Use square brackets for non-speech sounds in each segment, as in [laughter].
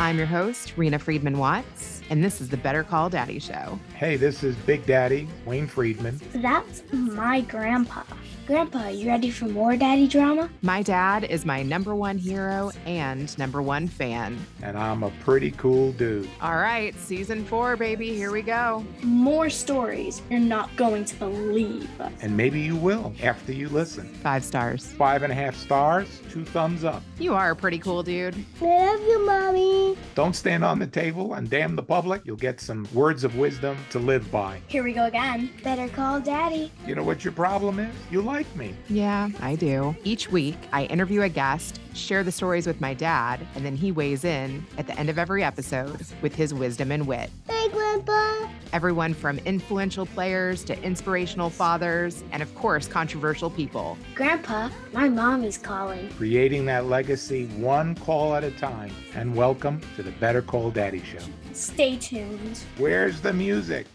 I'm your host, Reena Friedman Watts, and this is the Better Call Daddy Show. Hey, this is Big Daddy, Wayne Friedman. That's my grandpa. Grandpa, you ready for more daddy drama? My dad is my number one hero and number one fan. And I'm a pretty cool dude. All right, season four, baby. Here we go. More stories you're not going to believe. And maybe you will after you listen. Five stars. Five and a half stars, two thumbs up. You are a pretty cool dude. I love you, Mommy. Don't stand on the table and damn the public. You'll get some words of wisdom to live by. Here we go again. Better call daddy. You know what your problem is? You like me. Yeah, I do. Each week, I interview a guest, share the stories with my dad, and then he weighs in at the end of every episode with his wisdom and wit. Hey, Grandpa. Everyone from influential players to inspirational fathers, and of course, controversial people. Grandpa, my mommy's calling. Creating that legacy one call at a time. And welcome to the Better Call Daddy Show. Stay tuned. Where's the music?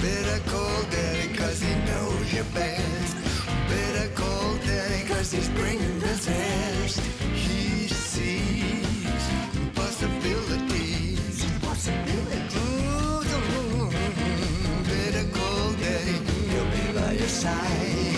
Better call daddy cause he knows you best. Better call daddy cause he's bringing the test. He sees possibilities. Possibilities. Ooh, better call daddy, he'll be by your side.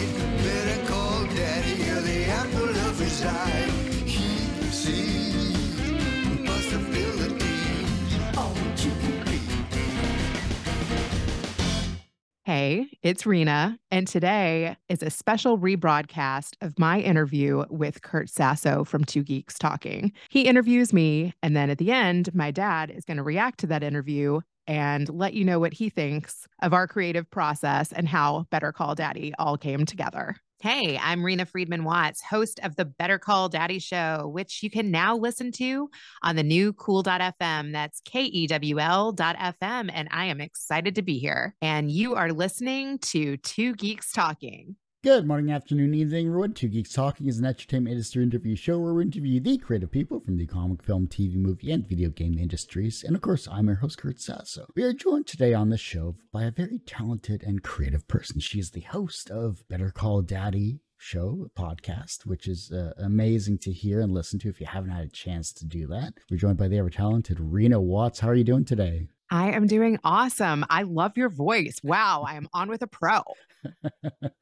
Hey, it's Reena, and today is a special rebroadcast of my interview with Kurt Sasso from Two Geeks Talking. He interviews me, and then at the end, my dad is going to react to that interview and let you know what he thinks of our creative process and how Better Call Daddy all came together. Hey, I'm Reena Friedman Watts, host of the Better Call Daddy Show, which you can now listen to on the new kewl.fm. That's K E W L.fm. And I am excited to be here. And you are listening to Two Geeks Talking. Good morning, afternoon, evening, everyone. Two Geeks Talking is an entertainment industry interview show where we interview the creative people from the comic, film, TV, movie, and video game industries. And of course, I'm your host, Kurt Sasso. We are joined today on the show by a very talented and creative person. She is the host of Better Call Daddy show podcast which is uh, amazing to hear and listen to if you haven't had a chance to do that we're joined by the ever talented reena watts how are you doing today I am doing awesome. I love your voice. Wow, I am on with a pro. [laughs]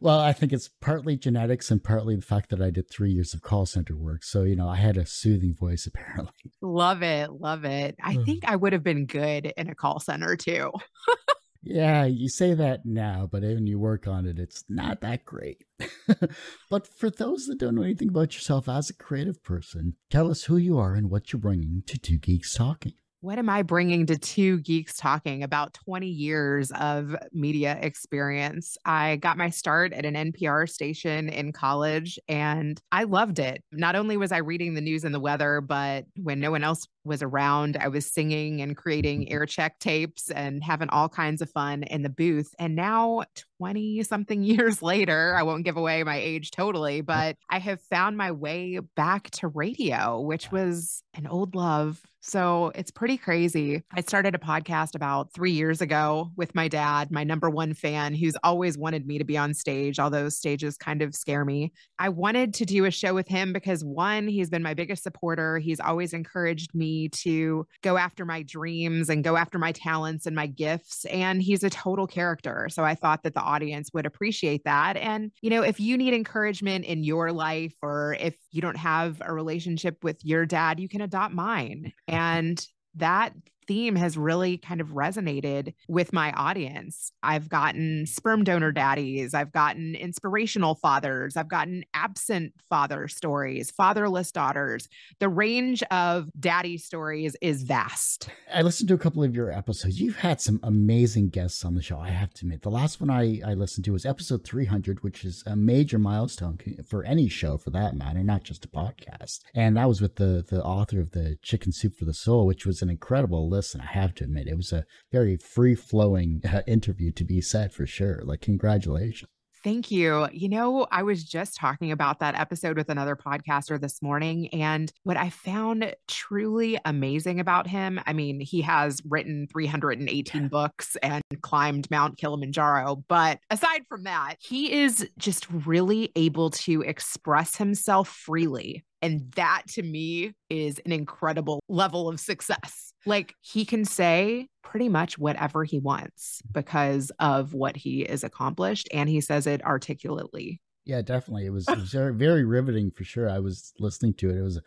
well, I think it's partly genetics and partly the fact that I did three years of call center work. So, you know, I had a soothing voice apparently. Love it. Love it. I think I would have been good in a call center too. yeah, you say that now, but when you work on it, it's not that great. [laughs] but for those that don't know anything about yourself as a creative person, tell us who you are and what you're bringing to Two Geeks Talking what am I bringing to two geeks talking about 20 years of media experience? I got my start at an NPR station in college and I loved it. Not only was I reading the news and the weather, but when no one else was around, I was singing and creating mm-hmm. air check tapes and having all kinds of fun in the booth. And now, 20 something [laughs] years later, I won't give away my age totally, mm-hmm. but I have found my way back to radio, which was an old love so it's pretty crazy. I started a podcast about three years ago with my dad, my number one fan, who's always wanted me to be on stage, although stages kind of scare me. I wanted to do a show with him because one, he's been my biggest supporter. He's always encouraged me to go after my dreams and go after my talents and my gifts. And he's a total character. So I thought that the audience would appreciate that. And, you know, if you need encouragement in your life or if you don't have a relationship with your dad, you can adopt mine. And that theme has really kind of resonated with my audience. I've gotten sperm donor daddies, I've gotten inspirational fathers, I've gotten absent father stories, fatherless daughters. The range of daddy stories is vast. I listened to a couple of your episodes. You've had some amazing guests on the show, I have to admit. The last one I, I listened to was episode 300, which is a major milestone for any show for that matter, not just a podcast. And that was with the, the author of the Chicken Soup for the Soul, which was an incredible listen. I have to admit, it was a very free flowing [laughs] uh, interview to be said for sure. Like, congratulations. Thank you. You know, I was just talking about that episode with another podcaster this morning. And what I found truly amazing about him I mean, he has written 318 books and climbed Mount Kilimanjaro. But aside from that, he is just really able to express himself freely And that to me is an incredible level of success. Like he can say pretty much whatever he wants because of what he is accomplished and he says it articulately. Yeah, definitely. It was, it was very, very riveting for sure. I was listening to it. It was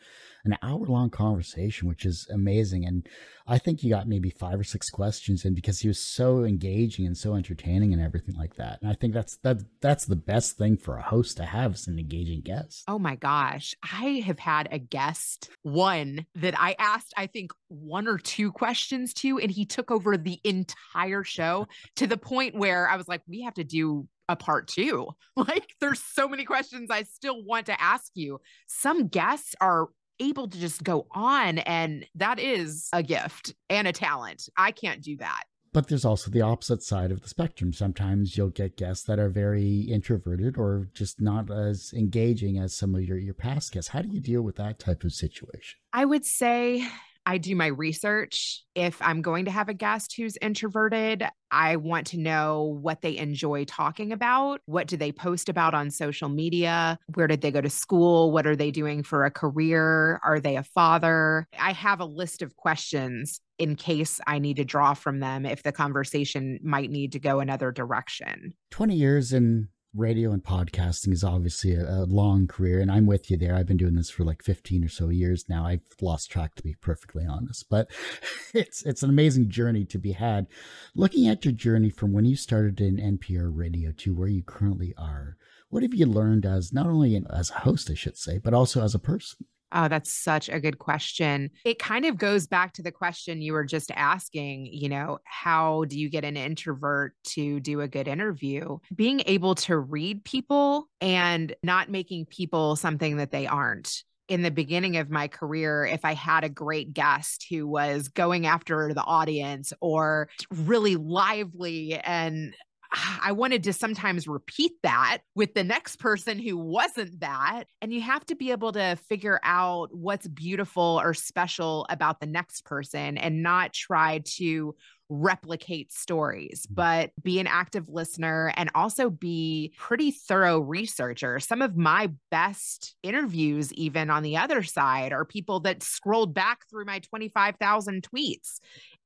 an hour long conversation, which is amazing. And I think you got maybe five or six questions in because he was so engaging and so entertaining and everything like that. And I think that's that that's the best thing for a host to have is an engaging guest. Oh my gosh. I have had a guest one that I asked, I think, one or two questions to, and he took over the entire show [laughs] to the point where I was like, we have to do a part two. [laughs] Like, there's so many questions I still want to ask you. Some guests are able to just go on, and that is a gift and a talent. I can't do that. But there's also the opposite side of the spectrum. Sometimes you'll get guests that are very introverted or just not as engaging as some of your, your past guests. How do you deal with that type of situation? I would say I do my research. If I'm going to have a guest who's introverted, I want to know what they enjoy talking about. What do they post about on social media? Where did they go to school? What are they doing for a career? Are they a father? I have a list of questions in case I need to draw from them if the conversation might need to go another direction. 20 years in radio and podcasting is obviously a, a, long career and i'm with you there. I've been doing this for like 15 or so years now. I've lost track to be perfectly honest but [laughs] it's it's an amazing journey to be had. Looking at your journey from when you started in npr radio to where you currently are what have you learned as not only as a host i should say but also as a person Oh, that's such a good question. It kind of goes back to the question you were just asking, you know, how do you get an introvert to do a good interview? Being able to read people and not making people something that they aren't in the beginning of my career if I had a great guest who was going after the audience or really lively and [sighs] I wanted to sometimes repeat that with the next person who wasn't that. And you have to be able to figure out what's beautiful or special about the next person and not try to replicate stories, mm. but be an active listener and also be pretty thorough researcher. Some of my best interviews, even on the other side, are people that scrolled back through my 25,000 tweets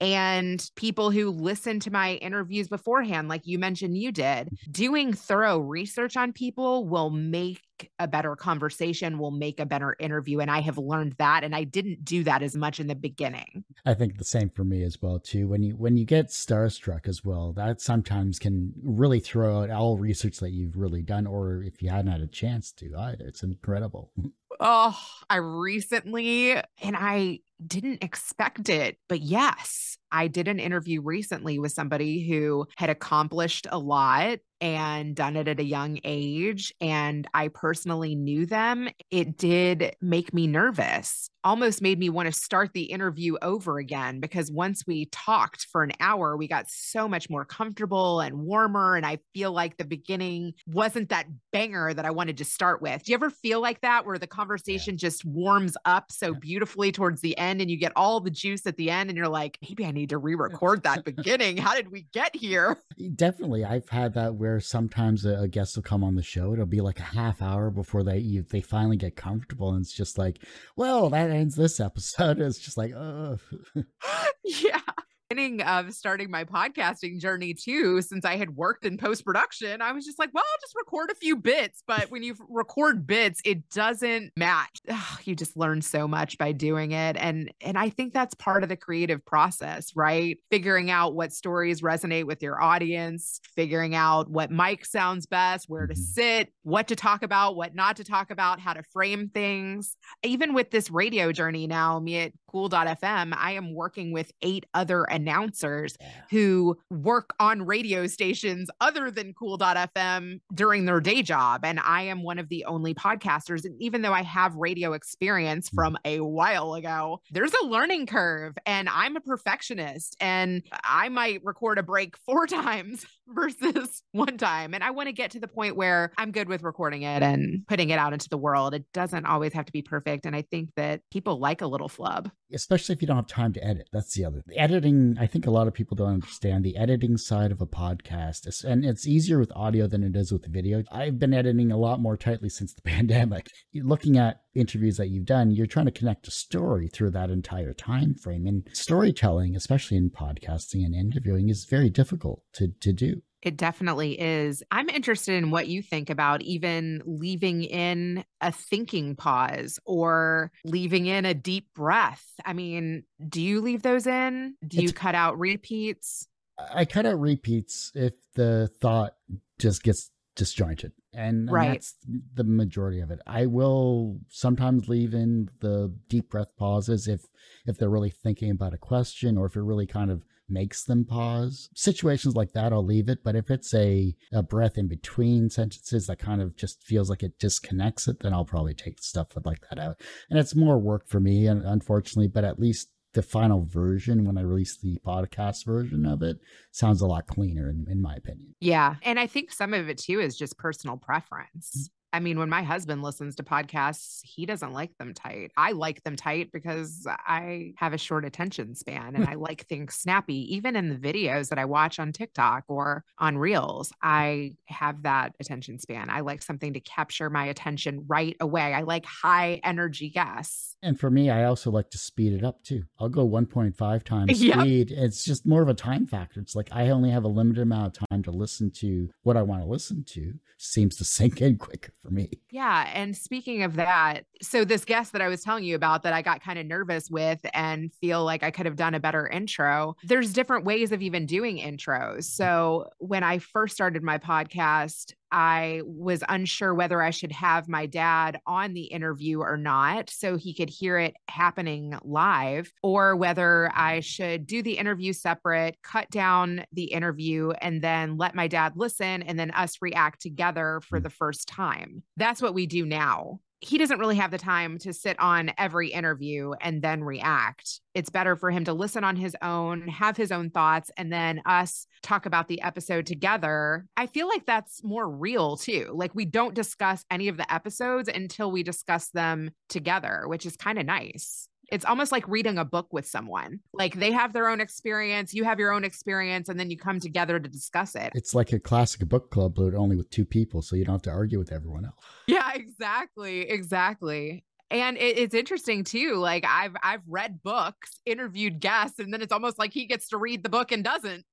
and people who listen to my interviews beforehand, like you mentioned you did. Doing thorough research on people will make a better conversation, will make a better interview. And I have learned that. And I didn't do that as much in the beginning. I think the same for me as well, too. When you when you get starstruck as well, that sometimes can really throw out all research that you've really done, or if you hadn't had a chance to either. It's incredible. [laughs] Oh, I recently, and I didn't expect it, but yes, I did an interview recently with somebody who had accomplished a lot and done it at a young age. And I personally knew them. It did make me nervous, almost made me want to start the interview over again because once we talked for an hour, we got so much more comfortable and warmer. And I feel like the beginning wasn't that banger that I wanted to start with. Do you ever feel like that where the conversation yeah. just warms up so beautifully towards the end and you get all the juice at the end and you're like, maybe I need to re record that [laughs] beginning? How did we get here? Definitely. I've had that where sometimes a, a, guest will come on the show. It'll be like a half hour before they you, they finally get comfortable, and it's just like, well, that ends this episode. [laughs] It's just like, oh, [laughs] yeah of starting my podcasting journey too, since I had worked in post production, I was just like, well, I'll just record a few bits. But when you record bits, it doesn't match. Ugh, [sighs] you just learn so much by doing it, and and I think that's part of the creative process, right? Figuring out what stories resonate with your audience, figuring out what mic sounds best, where to mm-hmm. sit, what to talk about, what not to talk about, how to frame things. Even with this radio journey now, me at Kewl.fm, I am working with eight other announcers yeah. who work on radio stations other than Kewl.fm during their day job. And I am one of the only podcasters. And even though I have radio experience mm. from a while ago, there's a learning curve. And I'm a perfectionist and I might record a break four [laughs] times [laughs] versus [laughs] one time. And I want to get to the point where I'm good with recording it and putting it out into the world. It doesn't always have to be perfect. And I think that people like a little flub. especially if you don't have time to edit. That's the other thing. Editing, I think a lot of people don't understand the editing side of a podcast. And it's easier with audio than it is with video. I've been editing a lot more tightly since the [laughs] pandemic. Looking at interviews that you've done, you're trying to connect a story through that entire time frame. And storytelling, especially in podcasting and interviewing, is very difficult to, to do. It definitely is. I'm interested in what you think about even leaving in a thinking pause or leaving in a deep breath. I mean, do you leave those in? Do you It's- cut out repeats? I cut out repeats if the thought just gets disjointed. And, and Right. that's the majority of it. I will sometimes leave in the deep breath pauses if if they're really thinking about a question or if it really kind of makes them pause. Situations like that I'll leave it, but if it's a, a breath in between sentences that kind of just feels like it disconnects it, then I'll probably take stuff like that out. And it's more work for me, un- unfortunately, but at least the final version when I release the podcast version of it sounds a lot cleaner in, in my opinion. Yeah. And I think some of it too is just personal preference. Mm. I mean, when my husband listens to podcasts, he doesn't like them tight. I like them tight because I have a short attention span and hmm. I like things snappy. Even in the videos that I watch on TikTok or on Reels, I have that attention span. I like something to capture my attention right away. I like high energy guests. And for me, I also like to speed it up too. I'll go 1.5 times [laughs] Yep. speed. It's just more of a time factor. It's like I only have a limited amount of time to listen to what I want to listen to. Seems to [laughs] sink in quicker for me. Yeah. And speaking of that, so this guest that I was telling you about that I got kind of nervous with and feel like I could have done a better intro, there's different ways of even doing intros. So when I first started my podcast, I was unsure whether I should have my dad on the interview or not so he could hear it happening live, or whether I mm. should do the interview separate, cut down the interview, and then let my dad listen and then us react together for mm. the first time. That's what we do now. He doesn't really have the time to sit on every interview and then react. It's better for him to listen on his own, have his own thoughts, and then us talk about the episode together. I feel like that's more real too. Like we don't discuss any of the episodes until we discuss them together, which is kind of nice. It's almost like reading a book with someone. Like they have their own experience, you have your own experience, and then you come together to discuss it. It's like a classic book club, but only with two people, so you don't have to argue with everyone else. Yeah, exactly, exactly. And it, it's interesting too. Like I've I've read books, interviewed guests, and then it's almost like he gets to read the book and doesn't.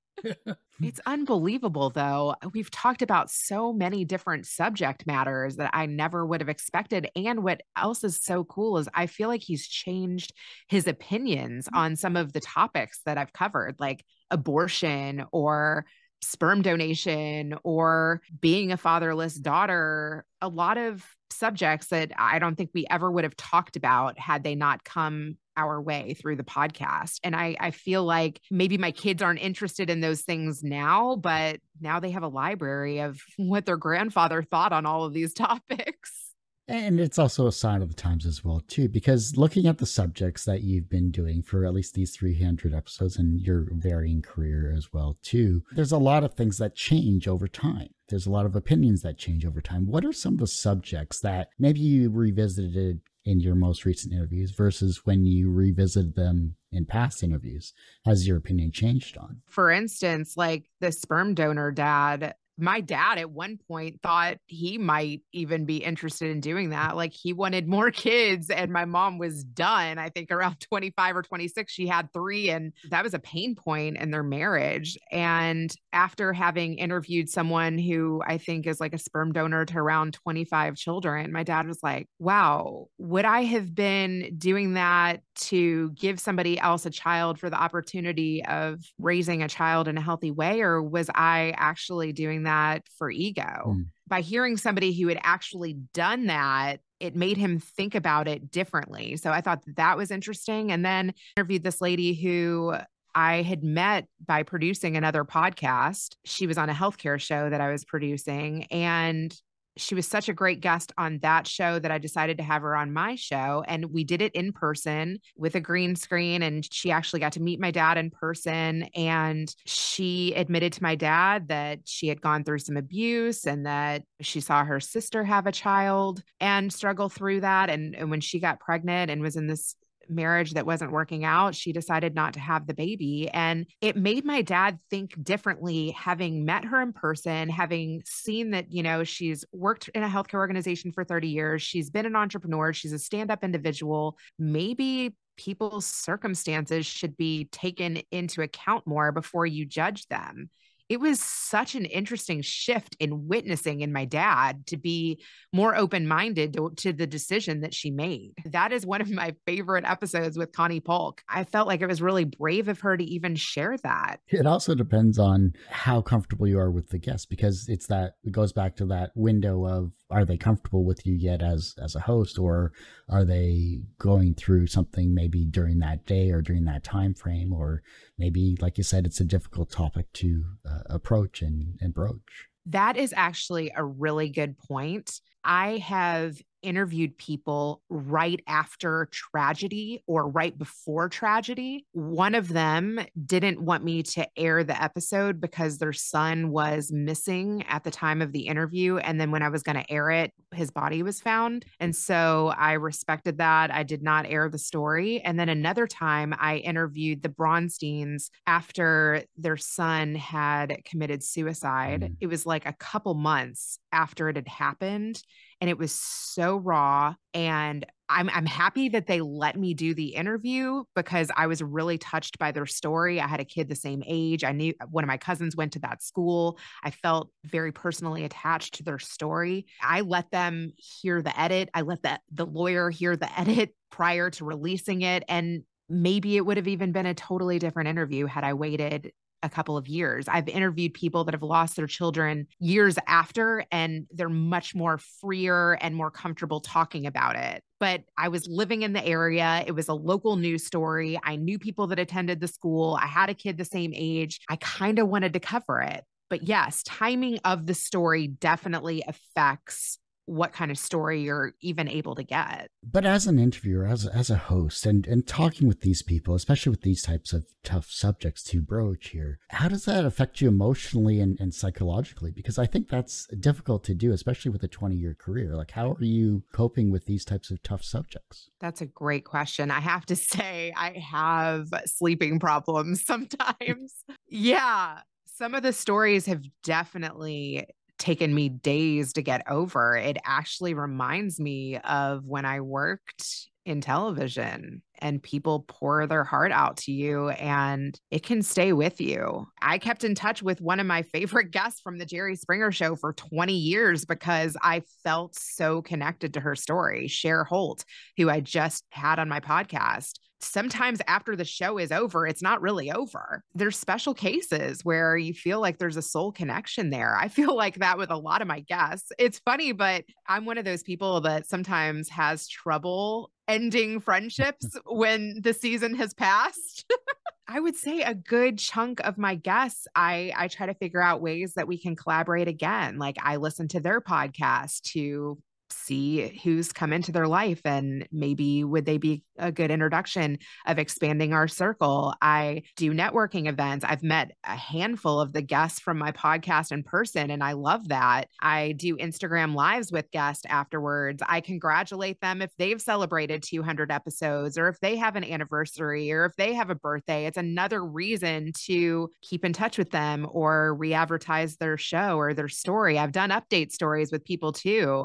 It's unbelievable, though. We've talked about so many different subject matters that I never would have expected. And what else is so cool is I feel like he's changed his opinions mm-hmm. on some of the topics that I've covered, like abortion or sperm donation or being a fatherless daughter. A lot of subjects that I don't think we ever would have talked about had they not come our way through the podcast. And I, I feel like maybe my kids aren't interested in those things now, but now they have a library of [laughs] what their grandfather thought on all of these [laughs] topics. And it's also a sign of the times as well, too, because looking at the subjects that you've been doing for at least these 300 episodes and your varying career as well, too, there's a lot of things that change over time. There's a lot of opinions that change over time. What are some of the subjects that maybe you revisited in your most recent interviews versus when you revisited them in past interviews? Has your opinion changed on? For instance, like the sperm donor dad, my dad at one point thought he might even be interested in doing that. Like he wanted more [laughs] kids, and my mom was done. I think around [laughs] 25 or 26, she had three, and that was a pain point in their marriage. And after having interviewed someone who I think is like a sperm donor to around 25 children, my dad was like, wow, would I have been doing that to give somebody else a child for the opportunity of raising a child in a healthy way? Or was I actually doing that for ego? Hmm. By hearing somebody who had actually done that, it made him think about it differently. So I thought that, that was interesting. And then interviewed this lady who I had met by producing another podcast. She was on a healthcare show that I was producing. And she was such a great guest on that show that I decided to have her on my show. And we did it in person with a green screen. And she actually got to meet my dad in person. And she admitted to my dad that she had gone through some abuse and that she saw her sister have a child and struggle through that. And, and when she got pregnant and was in this marriage that wasn't working out, she decided not to have the baby. And it made my dad think differently, having met her in person, having seen that, you know, she's worked in a healthcare organization for 30 years, she's been an entrepreneur, she's a stand up individual. Maybe people's circumstances should be taken into account more before you judge them it was such an interesting shift in witnessing in my dad to be more open minded to, to, the decision that she made. That is one of my favorite episodes with Connie Polk. I felt like it was really brave of her to even share that. It also depends on how comfortable you are with the guest because it's that it goes back to that window of are they comfortable with you yet as as a host or are they going through something maybe during that day or during that time frame or maybe like you said it's a difficult topic to uh, approach and, and broach. That is actually a really good point. I have interviewed people right after tragedy or right before tragedy. One of them didn't want me to air the episode because their son was missing at the time of the interview. And then when I was going to air it, his body was found. And so I respected that. I did not air the story. And then another time I interviewed the Bronsteins after their son had committed suicide. Mm. It was like a couple months after it had happened and it was so raw and I'm I'm happy that they let me do the interview because I was really touched by their story. I had a kid the same age. I knew one of my cousins went to that school. I felt very personally attached to their story. I let them hear the edit. I let the the lawyer hear the [laughs] edit prior to releasing it and maybe it would have even been a totally different interview had I waited a couple of years. I've interviewed people that have lost their children years after, and they're much more freer and more comfortable talking about it. But I was living in the area. It was a local news story. I knew people that attended the school. I had a kid the same age. I kind of wanted to cover it. But yes, timing of the story definitely affects what kind of story you're even able to get. But as an interviewer, as as a host, and and talking with these people, especially with these types of tough subjects to broach here, how does that affect you emotionally and, and psychologically? Because I think that's difficult to do, especially with a 20 year career. Like, how are you coping with these types of tough subjects? That's a great question. I have to [laughs] say, I have sleeping problems [laughs] sometimes. yeah some of the stories have definitely taken me days to get over. It actually reminds me of when I worked in television and people pour their heart out to you and it can stay with you. I kept in touch with one of my favorite [laughs] guests from the Jerry Springer show for 20 years because I felt so connected to her story, Cher Holt, who I just had on my podcast sometimes after the show is over, it's not really over. There's special cases where you feel like there's a soul connection there. I [laughs] feel like that with a lot of my guests. It's funny, but I'm one of those people that sometimes has trouble ending friendships [laughs] when the season has passed. [laughs] I would say a good chunk of my guests, I I try to figure out ways that we can collaborate again. Like I listen to their podcast to see who's come into their life and maybe would they be a good introduction of expanding our circle. I do networking events. I've met a handful of the guests from my podcast in person, and I love that. I do Instagram lives with guests afterwards. I congratulate them if they've celebrated 200 episodes or if they have an anniversary or if they have a birthday. It's another reason to keep in touch with them or re advertise their show or their story. I've done update stories with people too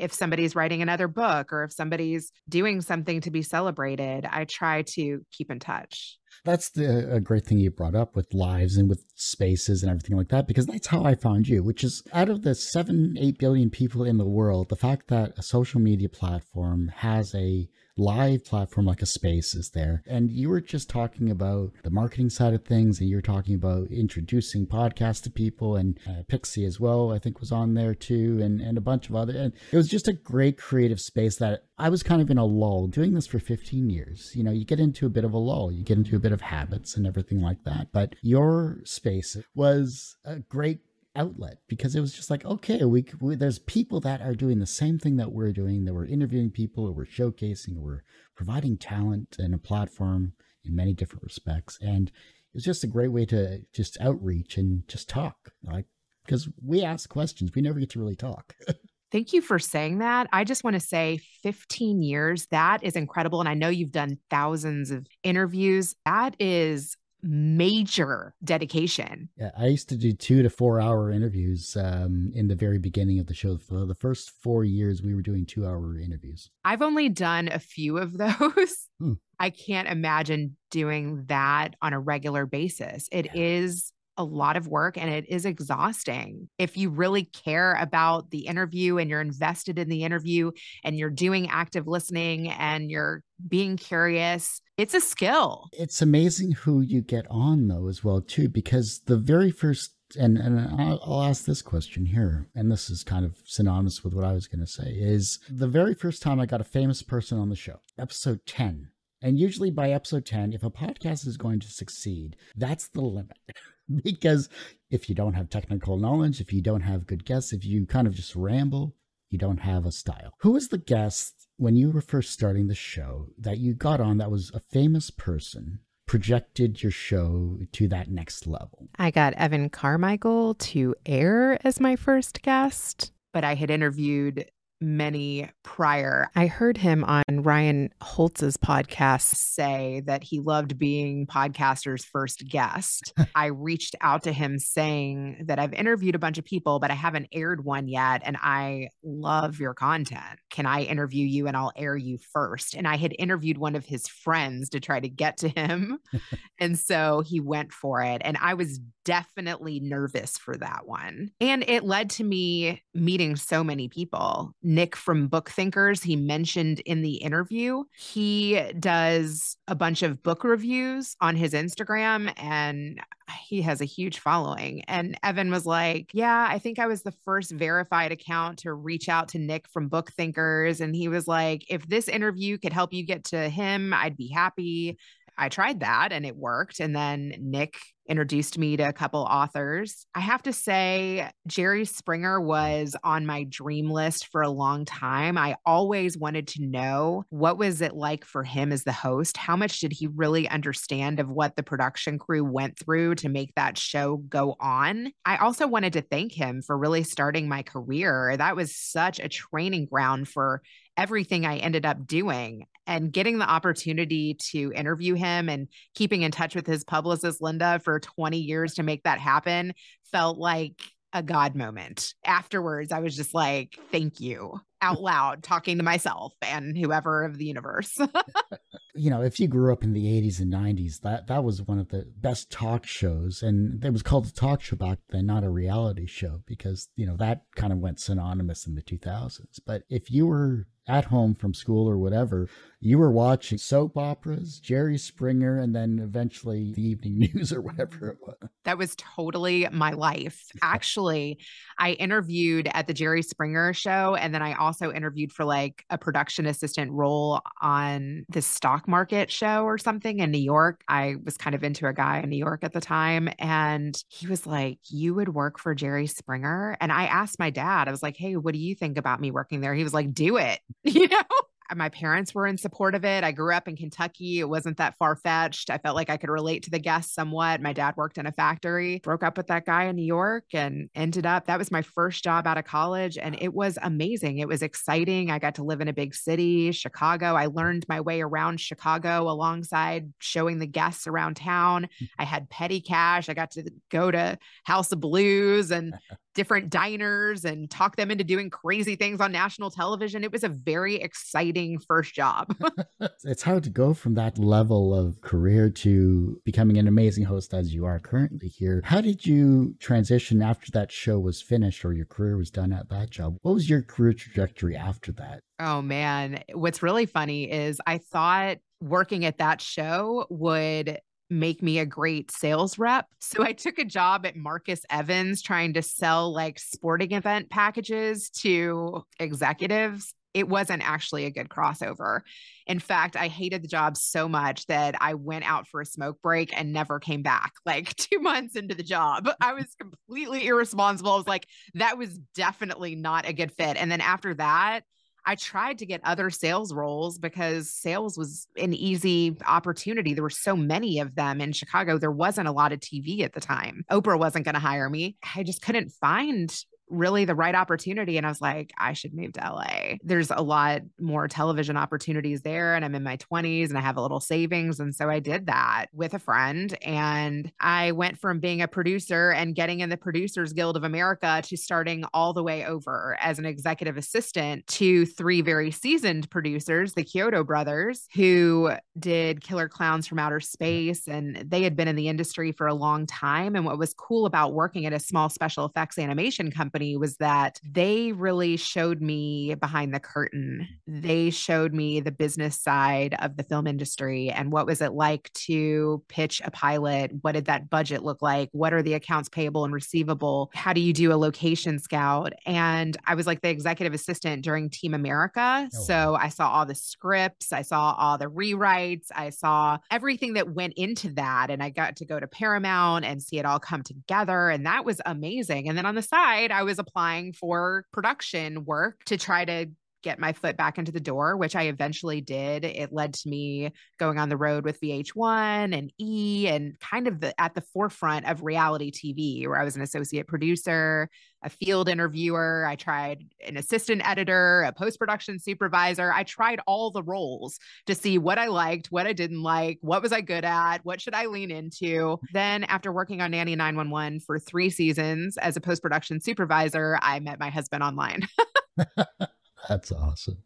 if somebody's writing another book or if somebody's doing something to be celebrated, I try to keep in touch. That's the a great thing you brought up with lives and with spaces and everything like that, because that's how I found you, which is out of the seven, eight billion people in the world, the fact that a social media platform has a live platform like a space is there. And you were just talking about the marketing side of things, and you're talking about introducing podcasts to people, and uh, Pixie as well, I think was on there too, and, and a bunch of other. And it was just a great creative space that I was kind of in a lull doing this for 15 years. You know, you get into a bit of a lull, you get into a bit of habits and everything like that. But your space was a great outlet because it was just like okay we, we, there's people that are doing the same thing that we're doing that we're interviewing people or we're showcasing or we're providing talent and a platform in many different respects and it was just a great way to just outreach and just talk like because we ask questions we never get to really talk [laughs] Thank you for saying that. I just want to say 15 years, that is incredible. And I know you've done thousands of interviews. That is major dedication. Yeah, I used to do two to four hour interviews um, in the very beginning of the show. For the first four years, we were doing two hour interviews. I've only done a few of [laughs] those. Hmm. I can't imagine doing that on a regular basis. It is a lot of work and it is exhausting. If you really care about the interview and you're invested in the interview and you're doing active listening and you're being curious, it's a skill. It's amazing who you get on though as well too, because the very first and and I'll, ask this question here, and this is kind of synonymous with what I was going to say. Is the very first time I got a famous person on the show, episode ten, and usually by episode ten, if a podcast is going to succeed, that's the limit. [laughs] because if you don't have technical knowledge, if you don't have good guests, if you kind of just ramble, you don't have a style. Who was the guest when you were first starting the show that you got on that was a famous person? Projected your show to that next level. I got Evan Carmichael to air as my first guest, but I had interviewed many prior. I heard him on Ryan Holtz's podcast say that he loved being podcaster's first guest. [laughs] I reached out to him saying that I've interviewed a bunch of people, but I haven't aired one yet. And I love your content. Can I interview you and I'll air you first? And I had interviewed one of his friends to try to get to him. [laughs] and so he went for it. And I was definitely nervous for that one. And it led to me meeting so many people. Nick from BookThinkers, he mentioned in the interview, he does a bunch of book reviews on his Instagram and he has a huge following. And Evan was like, Yeah, I think I was the first verified account to reach out to Nick from BookThinkers. And he was like, If this interview could help you get to him, I'd be happy. I tried that and it worked. And then Nick introduced me to a couple authors. I have to say, Jerry Springer was on my dream list for a long time. I always wanted to know what was it like for him as the host? How much did he really understand of what the production crew went through to make that show go on? I also wanted to thank him for really starting my career. That was such a training ground for everything I ended up doing and getting the opportunity to interview him and keeping in touch with his publicist Linda for 20 years to make that happen felt like a God moment. Afterwards, I was just like, thank you out [laughs] loud, talking to myself and whoever of the universe. [laughs] [laughs] you know, if you grew up in the 80s and 90s, that, that was one of the best talk shows. And it was called a talk show back then, not a reality show, because, you know, that kind of went synonymous in the 2000s. But if you were at home from school or whatever, you were watching soap operas, Jerry Springer, and then eventually the evening [laughs] news or whatever it was. That was totally my life. Actually, I interviewed at the Jerry Springer show, and then I also interviewed for like a production assistant role on the stock market show or something in New York. I was kind of into a guy in New York at the time, and he was like, You would work for Jerry Springer? And I asked my dad, I was like, Hey, what do you think about me working there? He was like, Do it. [laughs] You know? Uh, my parents were in support of it. I grew up in Kentucky. It wasn't that far fetched. I felt like I could relate to the guests somewhat. My dad worked in a factory, broke up with that guy in New York, and ended up that was my first job out of college. And it was amazing. It was exciting. I got to live in a big city, Chicago. I learned my way around Chicago alongside showing the guests around town. Hmm. I had petty cash. I got to go to House of Blues and [laughs] different diners and talk them into doing crazy things on national television. It was a very exciting first job. [laughs] it's hard to go from that level of career to becoming an amazing host as you are currently here. How did you transition after that show was finished or your career was done at that job? What was your career trajectory after that? Oh man, what's really funny is I thought working at that show would make me a great sales rep. So I took a job at Marcus Evans trying to sell like sporting event packages to executives. It wasn't actually a good crossover. In fact, I hated the job so much that I went out for a smoke break and never came back. [laughs] Like two months into the job, I was completely irresponsible. I was like, that was definitely not a good fit. And then after that, I tried to get other sales roles because sales was an easy opportunity. There were so many of them in Chicago. There wasn't a lot of TV at the time. Oprah wasn't going to hire me. I just couldn't find really the right opportunity. And I was like, I should move to LA. There's a lot more television opportunities there. And I'm in my 20s and I have a little savings. And so I did that with a friend. And I went from being a producer and getting in the Producers Guild of America to starting all the way over as an executive assistant to three very seasoned producers, the Chiodo brothers, who did Killer Clowns from Outer Space. And they had been in the industry for a long time. And what was cool about working at a small special effects animation company was that they really showed me behind the curtain. They showed me the business side of the film industry and what was it like to pitch a pilot? What did that budget look like? What are the accounts payable and receivable? How do you do a location scout? And I was like the executive assistant during Team America. Oh, so I saw all the scripts, I saw all the rewrites, I saw everything that went into that. And I got to go to Paramount and see it all come together. And that was amazing. And then on the side, I was applying for production work to try to get my foot back into the door, which I eventually did. It led to me going on the road with VH1 and E and kind of the, at the forefront of reality TV, where I was an associate producer, a field interviewer. I tried an assistant editor, a post production supervisor. I tried all the roles to see what I liked, what I didn't like, what was I good at, what should I lean into. Then, after working on Nanny 911 for three seasons as a post production supervisor, I met my husband online. [laughs] That's awesome.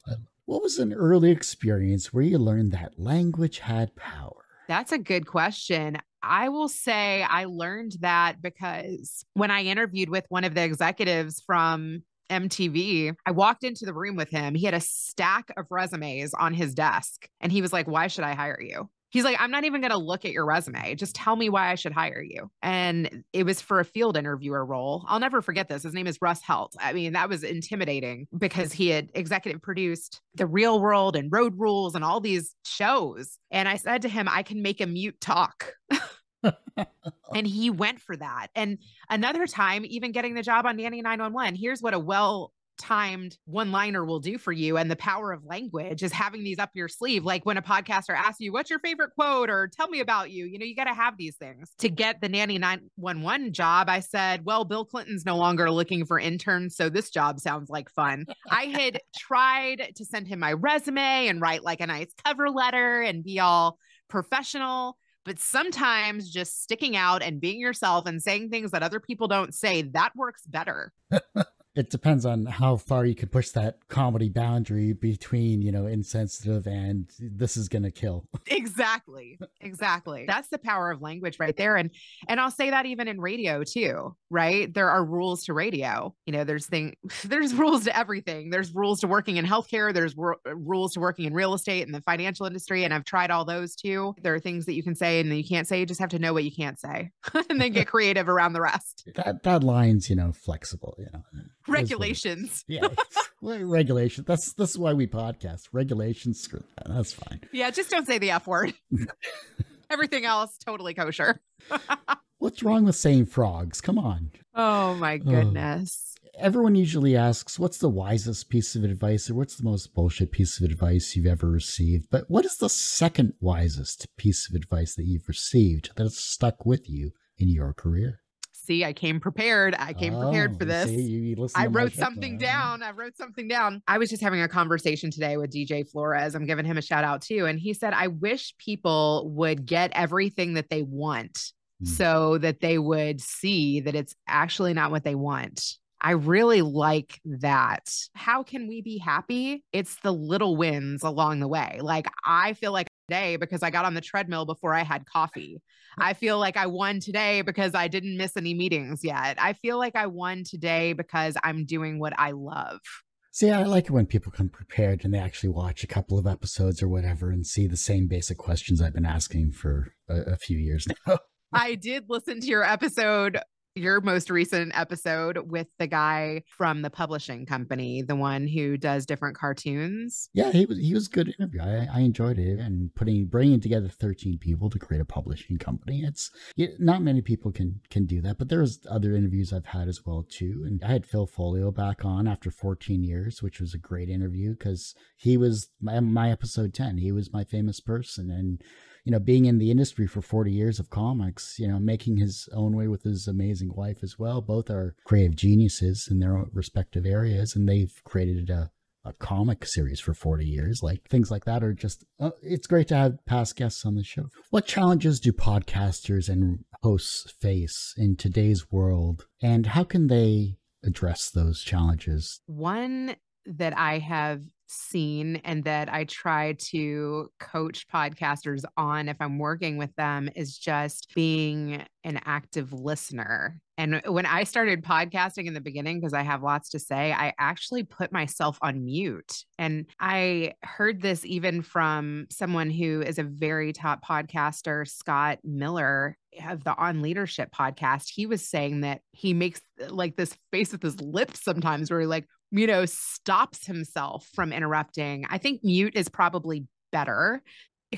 What was an early experience where you learned that language had power? That's a good question. I will say I learned that because when I interviewed with one of the executives from MTV, I walked into the room with him. He had a stack of resumes on his desk and he was like, Why should I hire you? He's like, I'm not even going to look at your resume. Just tell me why I should hire you. And it was for a field interviewer role. I'll never forget this. His name is Russ Helt. I mean, that was intimidating because he had executive produced The Real World and Road Rules and all these shows. And I said to him, I can make a mute talk. [laughs] and he went for that. And another time, even getting the job on Nanny 911, here's what a well timed one liner will do for you. And the power of language is having these up your sleeve. Like when a podcaster asks you, What's your favorite quote? or tell me about you, you know, you got to have these things. To get the Nanny 911 job, I said, Well, Bill Clinton's no longer looking for interns. So this job sounds like fun. I had [laughs] tried to send him my resume and write like a nice cover letter and be all professional but sometimes just sticking out and being yourself and saying things that other people don't say that works better [laughs] it depends on how far you can push that comedy boundary between you know insensitive and this is gonna kill. [laughs] Exactly exactly. That's the power of language right there and and i'll say that even in radio too right? There are rules to radio. You know there's thing [laughs] there's rules to everything. There's rules to working in healthcare. There's r- rules to working in real estate and the financial industry and i've tried all those too. There are things that you can say and you can't say. You just have to know what you can't say [laughs] and then get creative around the rest. That that line's you know flexible you know regulations. [laughs] yeah, regulation. That's that's why we podcast. Regulations. Screw that. That's fine. Yeah, just don't say the f word. [laughs] Everything else totally kosher. [laughs] What's wrong with saying frogs? Come on. Oh my goodness. Everyone usually asks, "What's the wisest piece of advice, or what's the most bullshit piece of advice you've ever received?" But what is the second wisest piece of advice that you've received that's stuck with you in your career? See, I came prepared. I came prepared Oh, for this. see, I wrote something down. I wrote something down. I was just having a conversation today with DJ Flores. I'm giving him a shout out too. And he said, I wish people would get everything that they want Hmm. so that they would see that it's actually not what they want. I really like that. How can we be happy? It's the little wins along the way. Like, I feel like today because I got on the treadmill before I had coffee. [laughs] I feel like I won today because I didn't miss any meetings yet. I feel like I won today because I'm doing what I love. See, I like it when people come prepared and they actually watch a couple of episodes or whatever and see the same basic questions I've been asking for a, a few years [laughs] now. I did listen to your episode, your most recent episode with the guy from the publishing company, the one who does different cartoons. yeah, he was he was good interview. I, I enjoyed it and putting bringing together thirteen people to create a publishing company. It's yeah, not many people can can do that, but there's other interviews I've had as well too. And I had Phil Foglio back on after 14 years, which was a great interview because he was my, my episode 10. He was my famous person and you know, being in the industry for 40 years of comics, you know, making his own way with his amazing wife as well. Both are creative geniuses in their respective areas, and they've created a a comic series for 40 years. Like things like that are just, uh, it's great to have past guests on the show. What challenges do podcasters and hosts face in today's world, and how can they address those challenges? One that I have seen and that I try to coach podcasters on if I'm working with them is just being an active listener. And uh, when I started podcasting in the beginning, because I have lots to say, I actually put myself on mute. And I heard this even from someone who is a very top podcaster, Scott Miller of the On Leadership podcast. He was saying that he makes uh, like this face with his lips sometimes where he like, you know, stops himself from interrupting. I think mute is probably better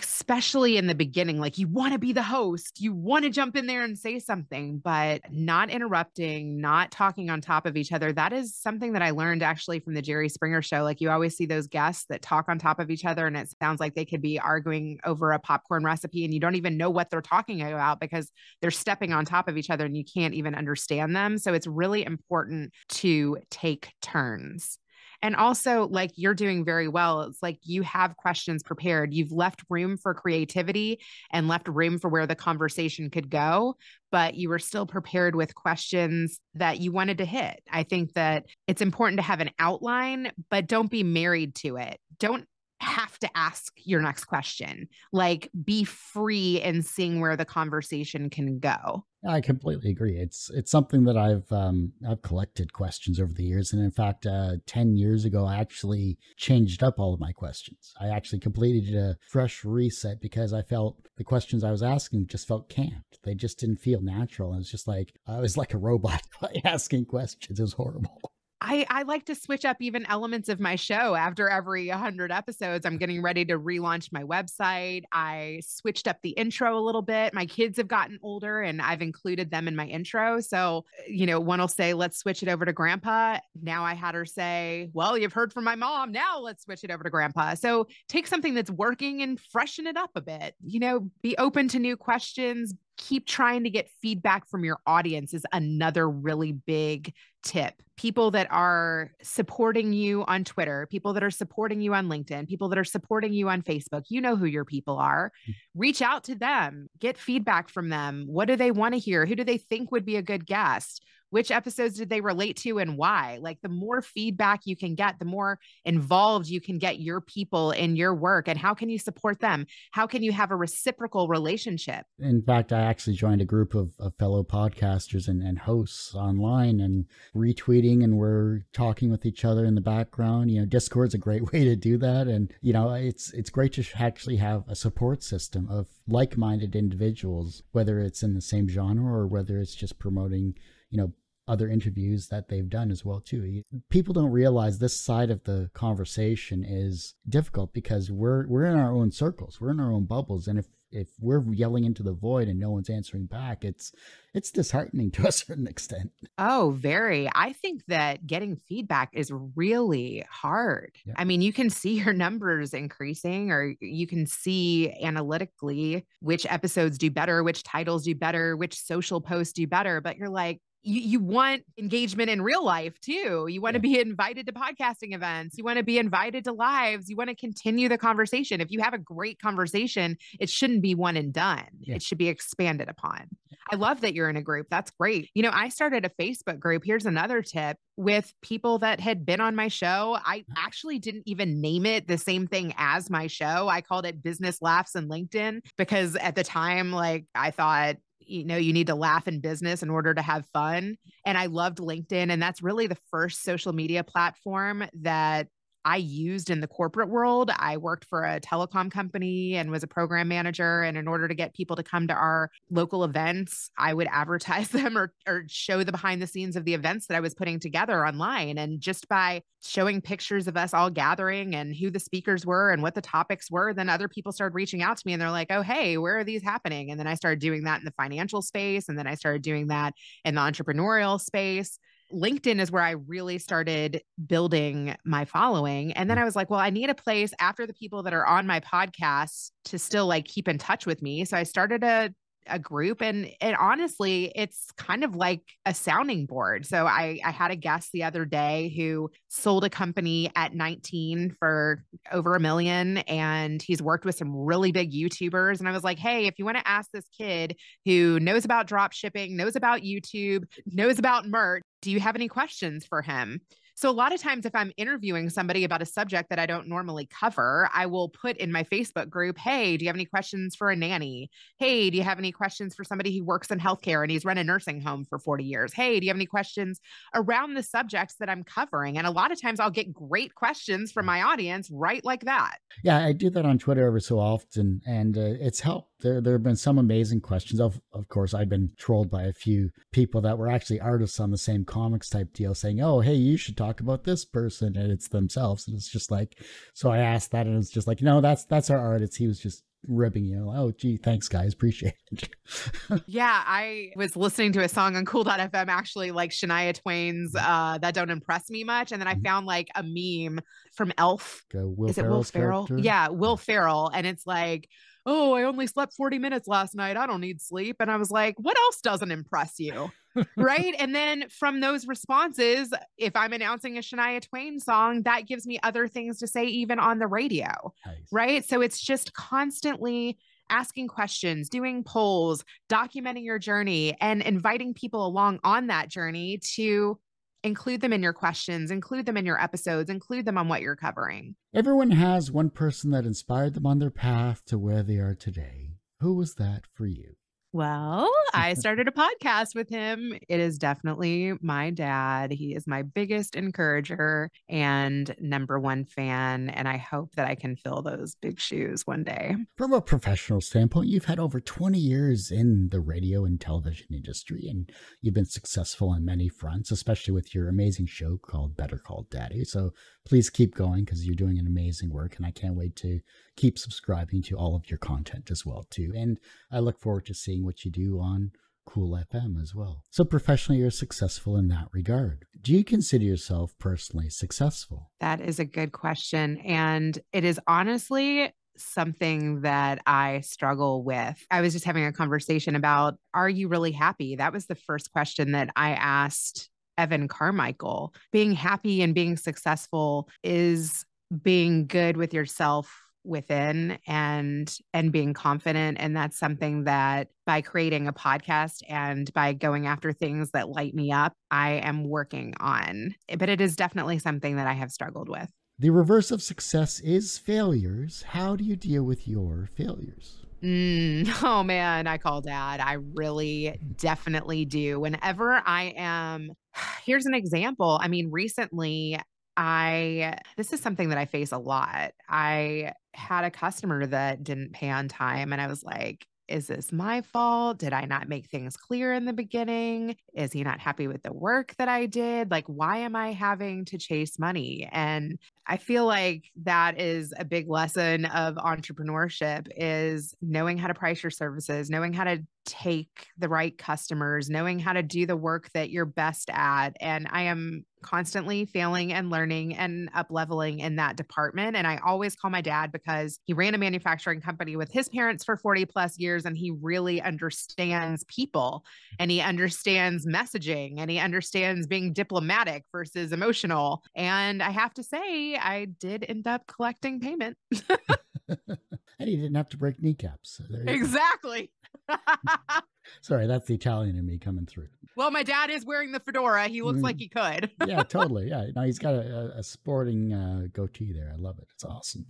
especially in the beginning like you want to be the host you want to jump in there and say something but not interrupting not talking on top of each other that is something that i learned actually from the jerry springer show like you always see those guests that talk on top of each other and it sounds like they could be arguing over a popcorn recipe and you don't even know what they're talking about because they're stepping on top of each other and you can't even understand them so it's really important to take turns and also, like you're doing very well. It's like you have questions prepared. You've left room for creativity and left room for where the conversation could go, but you were still prepared with questions that you wanted to hit. I think that it's important to have an outline, but don't be married to it. Don't have to ask your next question. Like be free in seeing where the conversation can go. I completely agree. It's it's something that I've um, I've collected questions over the years, and in fact, uh, ten years ago, I actually changed up all of my questions. I actually completed a fresh reset because I felt the questions I was asking just felt canned. They just didn't feel natural. It was just like I was like a robot [laughs] asking questions. It was horrible. I, I like to switch up even elements of my show after every 100 episodes. I'm getting ready to relaunch my website. I switched up the intro a little bit. My kids have gotten older and I've included them in my intro. So, you know, one will say, let's switch it over to grandpa. Now I had her say, well, you've heard from my mom. Now let's switch it over to grandpa. So take something that's working and freshen it up a bit. You know, be open to new questions, keep trying to get feedback from your audience is another really big tip. People that are supporting you on Twitter, people that are supporting you on LinkedIn, people that are supporting you on Facebook, you know who your people are. Mm. Reach out to them, get feedback from them. What do they want to hear? Who do they think would be a good guest? Which episodes did they relate to and why? Like the more feedback you can get the more involved you can get your people in your work and how can you support them? How can you have a reciprocal relationship? In fact i actually joined a group of, of fellow podcasters and, and hosts online and retweeting and we're talking with each other in the background. You know discord's a great [laughs] way to do that and you know it's it's great to actually have a support system of like-minded individuals whether it's in the same genre or whether it's just promoting you know other interviews that they've done as well too. People don't realize this side of the conversation is difficult because we're we're in our own circles, we're in our own bubbles, and if if we're yelling into the void and no one's answering back, it's it's disheartening [laughs] to a certain extent. Oh, very. I think that getting feedback is really hard. Yeah. I mean, you can see your numbers increasing or you can see analytically which episodes do better, which titles do better, which social posts do better, but you're like, you, you want engagement in real life too. You want yeah. to be invited to podcasting events. You want to be invited to lives. You want to continue the conversation. If you have a great conversation, it shouldn't be one and done. Yeah. It should be expanded upon. I love that you're in a group. That's great. You know, I started a Facebook group. Here's another tip with people that had been on my show. I uh-huh. actually didn't even name it the same thing as my show. I called it Business Laughs and LinkedIn because at the time, like, I thought you know you need to laugh in business in order to have fun and i loved linkedin and that's really the first social media platform that I used in the corporate world. I worked for a telecom company and was a program manager. And in order to get people to come to our local events, I would [laughs] advertise them or, or show the behind the scenes of the events that I was putting together online. And just by showing pictures of us all gathering and who the speakers were and what the topics were, then other people started reaching out to me and they're like, oh, hey, where are these happening? And then I started doing that in the financial space. And then I started doing that in the entrepreneurial space LinkedIn is where I really started building my following. And then mm. I was like, well, I need a place after the people that are on my podcast to still like keep in touch with me. So I started a a group and and honestly it's kind of like a sounding board. So i i had a guest the other day who sold a company at 19 for over a million and he's worked with some really big youtubers and i was like hey if you want to ask this kid who knows about drop shipping knows about youtube knows about merch do you have any questions for him so, a lot of times, if I'm interviewing somebody about a subject that I don't normally cover, I will put in my Facebook group, Hey, do you have any questions for a nanny? Hey, do you have any questions for somebody who works in healthcare and he's run a nursing home for 40 years? Hey, do you have any questions around the subjects that I'm covering? And a lot of times, I'll get great questions from my audience right like that. Yeah, I do that on Twitter every so often, and uh, it's helped. There, there have been some amazing questions. Of, of course, I've been trolled by a few people that were actually artists on the same comics type deal, saying, "Oh, hey, you should talk about this person," and it's themselves, and it's just like, so I asked that, and it's just like, no, that's that's our artist. He was just ribbing you. Oh, gee, thanks, guys, appreciate it. [laughs] yeah, I was listening to a song on Kewl.fm, actually, like Shania Twain's uh, "That Don't Impress Me Much," and then I Mhm. found like a meme from Elf. Will Is it Will Ferrell? character. Yeah, Will Ferrell, and it's like. Oh, I only slept 40 minutes last night. I don't need sleep. And I was like, what else doesn't impress you? [laughs] right. And then from those responses, if I'm announcing a Shania Twain song, that gives me other things to say, even on the radio Nice. right? So it's just constantly asking questions, doing polls, documenting your journey, and inviting people along on that journey to include them in your questions, include them in your episodes, include them on what you're covering. Everyone has one person that inspired them on their path to where they are today. Who was that for you? Well, I started a podcast with him. It is definitely my dad. He is my biggest encourager and number one fan. And I hope that I can fill those big shoes one day. From a professional standpoint, you've had over 20 years in the radio and television industry, and you've been successful on many fronts, especially with your amazing show called Better Call Daddy. So please keep going because you're doing an amazing work, and I can't wait to keep subscribing to all of your content as well too. And I look forward to seeing what you do on Kewl FM as well. So professionally, you're successful in that regard. Do you consider yourself personally successful? That is a good question. And it is honestly something that I struggle with. I was just having a conversation about are you really happy? That was the first question that I asked Evan Carmichael. Being happy and being successful is being good with yourself within and and being confident and that's something that by creating a podcast and by going after things that light me up I am working on but it is definitely something that I have struggled with The reverse of success is failures. How do you deal with your failures? Mm, [laughs] oh man, I call dad. I really definitely do. Whenever I am, [sighs] here's an example. I mean, recently, I, this is something that I face a lot. I had a customer that didn't pay on time, and I was like, is this my fault? Did I not make things clear in the beginning? Is he not happy with the work that I did? Like, why am I having to chase money? And I feel like that is a big lesson of entrepreneurship is knowing how to price your services, knowing how to take the right customers, knowing how to do the work that you're best at. And I am constantly failing and learning and up leveling in that department. And I always call my dad because he ran a manufacturing company with his parents for 40 plus years and he really understands people and he understands messaging and he understands being diplomatic versus emotional. And I have to say, I did end up collecting payment. [laughs] [laughs] and he didn't have to break kneecaps. So exactly. [laughs] Sorry, that's the Italian in me coming through. well, my dad is wearing the fedora. He looks Mm. like he could. Yeah, totally. [laughs] Yeah, no, he's got a, a- a sporting uh, goatee there. I love it. It's awesome.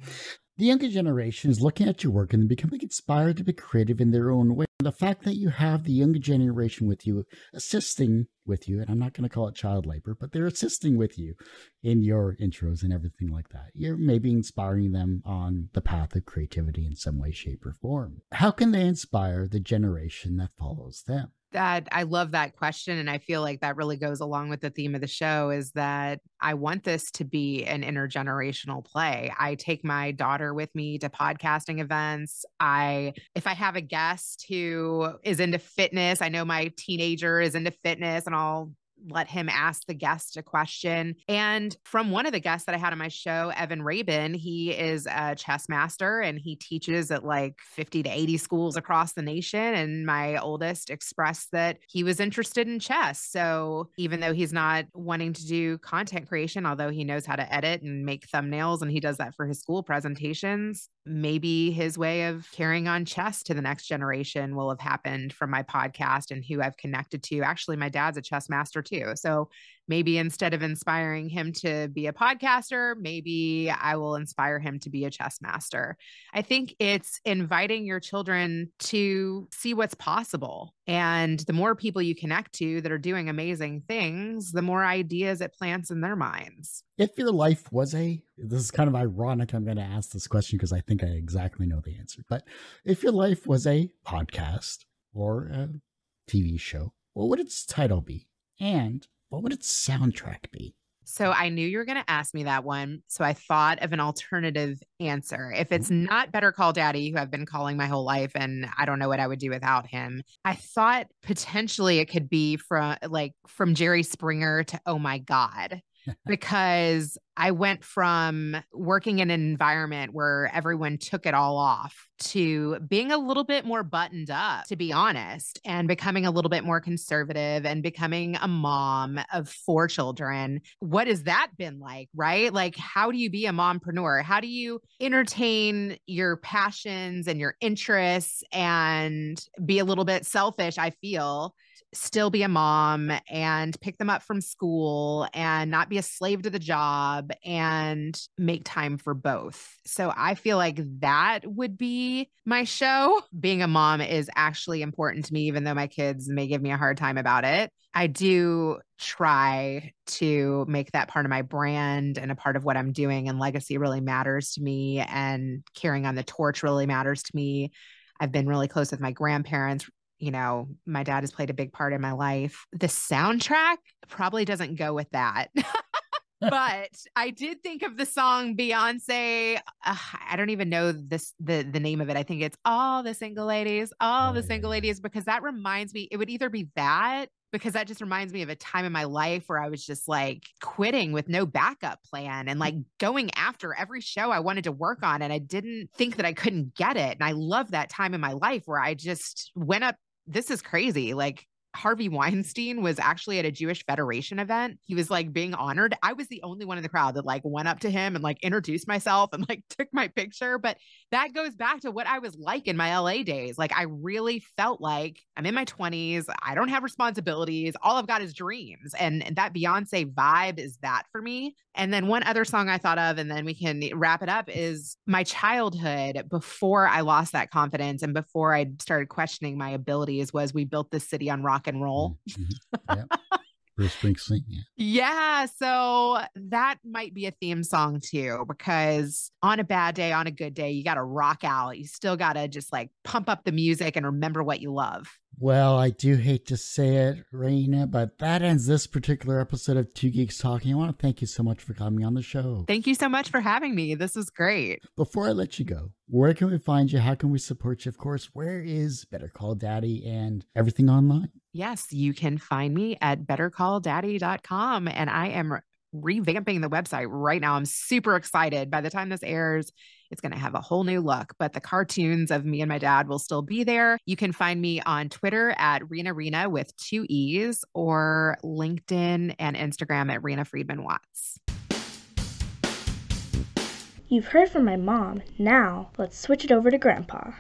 The younger generation is looking at your work and becoming inspired to be creative in their own way. The fact that you have the younger generation with you, assisting with you, and I'm not going to call it child labor, but they're assisting with you in your intros and everything like that. You're maybe inspiring them on the path of creativity in some way, shape, or form. How can they inspire the generation that follows them? That I love that question. And I feel like that really goes along with the theme of the show is that I want this to be an intergenerational play. I take my daughter with me to podcasting events. I, if I have a guest who is into fitness, I know my teenager is into fitness and I'll let him ask the guest a question. And from one of the guests that I had on my show, Evan Rabin, he is a chess master and he teaches at like 50 to 80 schools across the nation. And my oldest expressed that he was interested in chess. So even though he's not wanting to do content creation, although he knows how to edit and make thumbnails and he does that for his school presentations, maybe his way of carrying on chess to the next generation will have happened from my podcast and who I've connected to. Actually, my dad's a chess master too. So maybe instead of inspiring him to be a podcaster, maybe I will inspire him to be a chess master. I think it's inviting your children to see what's possible. And the more people you connect to that are doing amazing things, the more ideas it plants in their minds. If your life was a, this is kind of ironic. I'm going to ask this question because I think I exactly know the answer. But if your life was a podcast or a TV show, what would its title be? And what would its soundtrack be? So I knew you were going to ask me that one. So I thought of an alternative answer. If it's mm-hmm. not Better Call Daddy, who I've been calling my whole life, and I don't know what I would do without him, I thought potentially it could be from like from Jerry Springer to Oh My God because I went from working in an environment where everyone took it all off to being a little bit more buttoned up, to be honest, and becoming a little bit more conservative and becoming a mom of four children. What has that been like, right? Like, how do you be a mompreneur? How do you entertain your passions and your interests and be a little bit selfish? I feel still be a mom and pick them up from school and not be a slave to the job and make time for both. So I feel like that would be my show. [laughs] Being a mom is actually important to me, even though my kids may give me a hard time about it. I do try to make that part of my brand and a part of what I'm doing. And legacy really matters to me, and carrying on the torch really matters to me. I've been really close with my grandparents, you know, my dad has played a big part in my life. The soundtrack probably doesn't go with that. [laughs] [laughs] but I did think of the song Beyonce. Uh, I don't even know this the the name of it. I think it's all the single ladies, all oh, the single yeah. ladies, because that reminds me. It would either be that because that just reminds me of a time in my life where I was just like quitting with no backup plan and like going after every show I wanted to work on. And I didn't think that I couldn't get it. And I love that time in my life where I just went up this is crazy. Like Harvey Weinstein was actually at a Jewish Federation event. He was like being honored. I was the only one in the crowd that like went up to him and like introduced myself and like [laughs] took my picture. But that goes back to what I was like in my LA days. Like I really felt like I'm in my 20s. I don't have responsibilities. All I've got is dreams. And, that Beyonce vibe is that for me. And then one other song I thought of, and then we can wrap it up, is my childhood before I lost that confidence and before I started questioning my abilities was We Built This City on Rock and Roll. Mm-hmm. Yep. Bruce Springsteen. Yeah. yeah. So that might be a theme song too, because on a bad day, on a good day, you got to rock out. You still got to just like pump up the music and remember what you love. Well, I do hate to say it, Reena, but that ends this particular episode of Two Geeks Talking. I want to thank you so much for coming on the show. Thank you so much for having me. This was great. Before I let you go, where can we find you? How can we support you? Of course, where is Better Call Daddy and everything online? Yes, you can find me at bettercalldaddy.com. And I am revamping the website right now. I'm super excited. By the time this airs, it's going to have a whole new look, but the cartoons of me and my dad will still be there. You can find me on Twitter at Reena Reena with two E's or LinkedIn and Instagram at Reena Friedman Watts. You've heard from my mom. Now let's switch it over to Grandpa.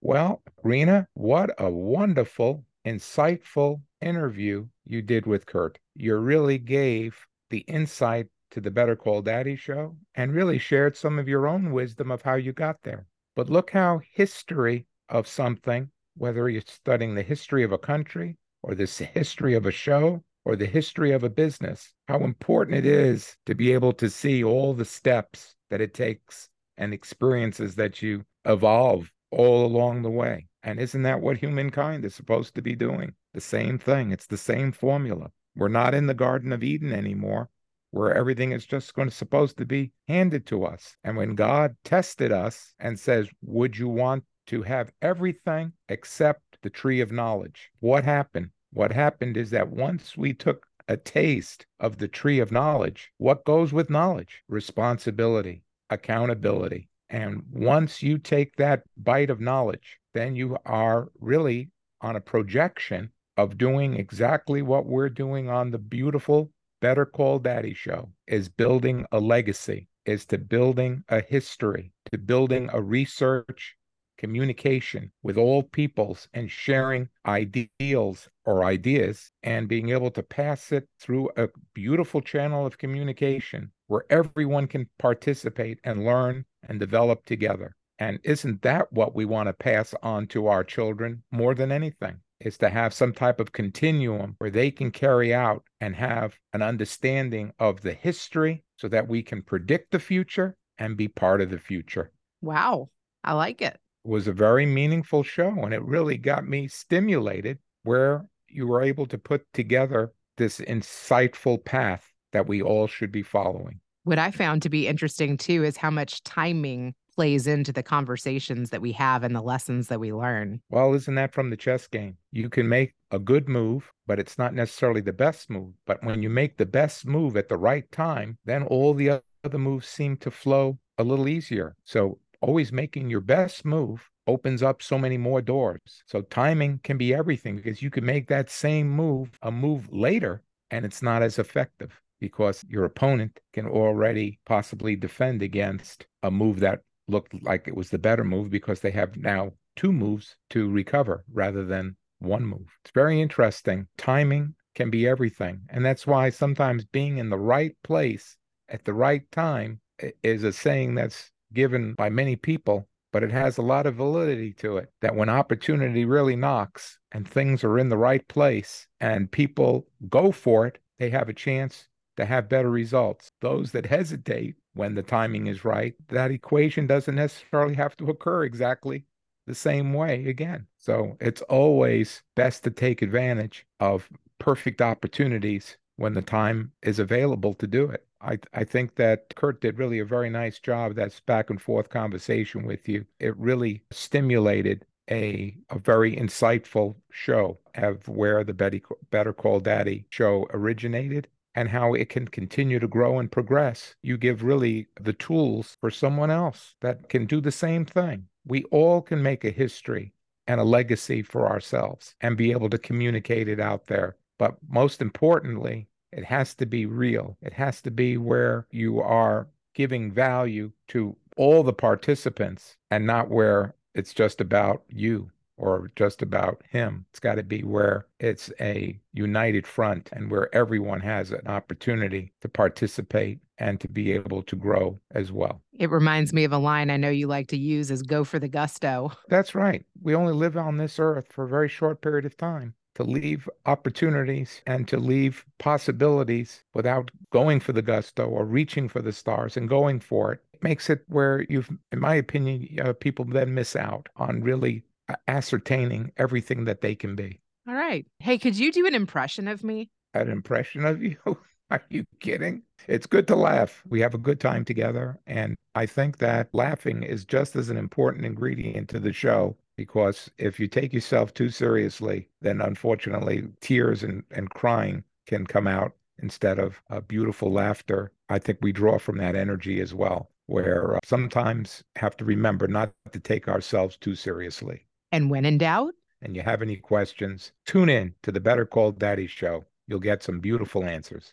Well, Reena, what a wonderful, insightful interview you did with Kurt. You really gave the insight to the Better Call Daddy show and really shared some of your own wisdom of how you got there. But look how history of something, whether you're studying the history of a country or the history of a show or the history of a business, how important it is to be able to see all the steps that it takes and experiences that you evolve all along the way. And isn't that what humankind is supposed to be doing? The same thing. It's the same formula. We're not in the Garden of Eden anymore where everything is just going to supposed to be handed to us. And when God tested us and says, "Would you want to have everything except the tree of knowledge?" What happened? What happened is that once we took a taste of the tree of knowledge, what goes with knowledge? Responsibility, accountability. And once you take that bite of knowledge, then you are really on a projection of doing exactly what we're doing on the beautiful Better Call Daddy show is building a legacy, is to building a history, to building a research communication with all peoples and sharing ideals or ideas and being able to pass it through a beautiful channel of communication where everyone can participate and learn and develop together. And isn't that what we want to pass on to our children more than anything? Is to have some type of continuum where they can carry out and have an understanding of the history so that we can predict the future and be part of the future. Wow. I like it was a very meaningful show and it really got me stimulated where you were able to put together this insightful path that we all should be following. What I found to be interesting too is how much timing plays into the conversations that we have and the lessons that we learn. Well, isn't that from the chess game? You can make a good move, but it's not necessarily the best move. But when you make the best move at the right time, then all the other moves seem to flow a little easier. So always making your best move opens up so many more doors. So timing can be everything because you can make that same move a move later and it's not as effective because your opponent can already possibly defend against a move that looked like it was the better move because they have now two moves to recover rather than one move. It's very interesting. Timing can be everything. And that's why sometimes being in the right place at the right time is a saying that's given by many people, but it has a lot of validity to it that when opportunity really knocks and things are in the right place and people go for it, they have a chance to have better results. Those that hesitate when the timing is right, that equation doesn't necessarily have to occur exactly the same way again. So it's always best to take advantage of perfect opportunities when the time is available to do it. I, I think that Kurt did really a very nice job. That's back and forth conversation with you. It really stimulated a, a very insightful show of where the Betty, Better Call Daddy show originated and how it can continue to grow and progress. You give really the tools for someone else that can do the same thing. We all can make a history and a legacy for ourselves and be able to communicate it out there. But most importantly, it has to be real. It has to be where you are giving value to all the participants and not where it's just about you or just about him. It's got to be where it's a united front and where everyone has an opportunity to participate and to be able to grow as well. It reminds me of a line I know you like to use is go for the gusto. That's right. We only live on this earth for a very short period of time to leave opportunities and to leave possibilities without going for the gusto or reaching for the stars and going for it makes it where you've, in my opinion, uh, people then miss out on really ascertaining everything that they can be. All right. Hey, could you do an impression of me? An impression of you? [laughs] Are you kidding? It's good to laugh. We have a good time together. And I think that laughing is just as an important ingredient to the show because if you take yourself too seriously, then unfortunately tears and, and crying can come out instead of a beautiful laughter. I think we draw from that energy as well, where uh, sometimes have to remember not to take ourselves too seriously. And when in doubt, and you have any questions, tune in to the Better Call Daddy show. You'll get some beautiful answers.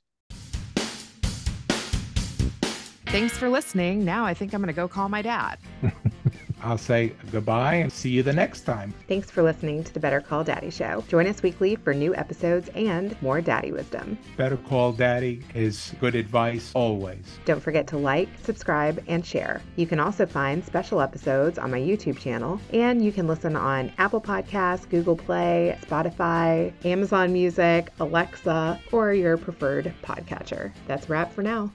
Thanks for listening. Now I think I'm going to go call my dad. [laughs] I'll say goodbye and see you the next time. Thanks for listening to the Better Call Daddy Show. Join us weekly for new episodes and more daddy wisdom. Better Call Daddy is good advice always. Don't forget to like, subscribe, and share. You can also find special episodes on my YouTube channel, and you can listen on Apple Podcasts, Google Play, Spotify, Amazon Music, Alexa, or your preferred podcatcher. That's wrap for now.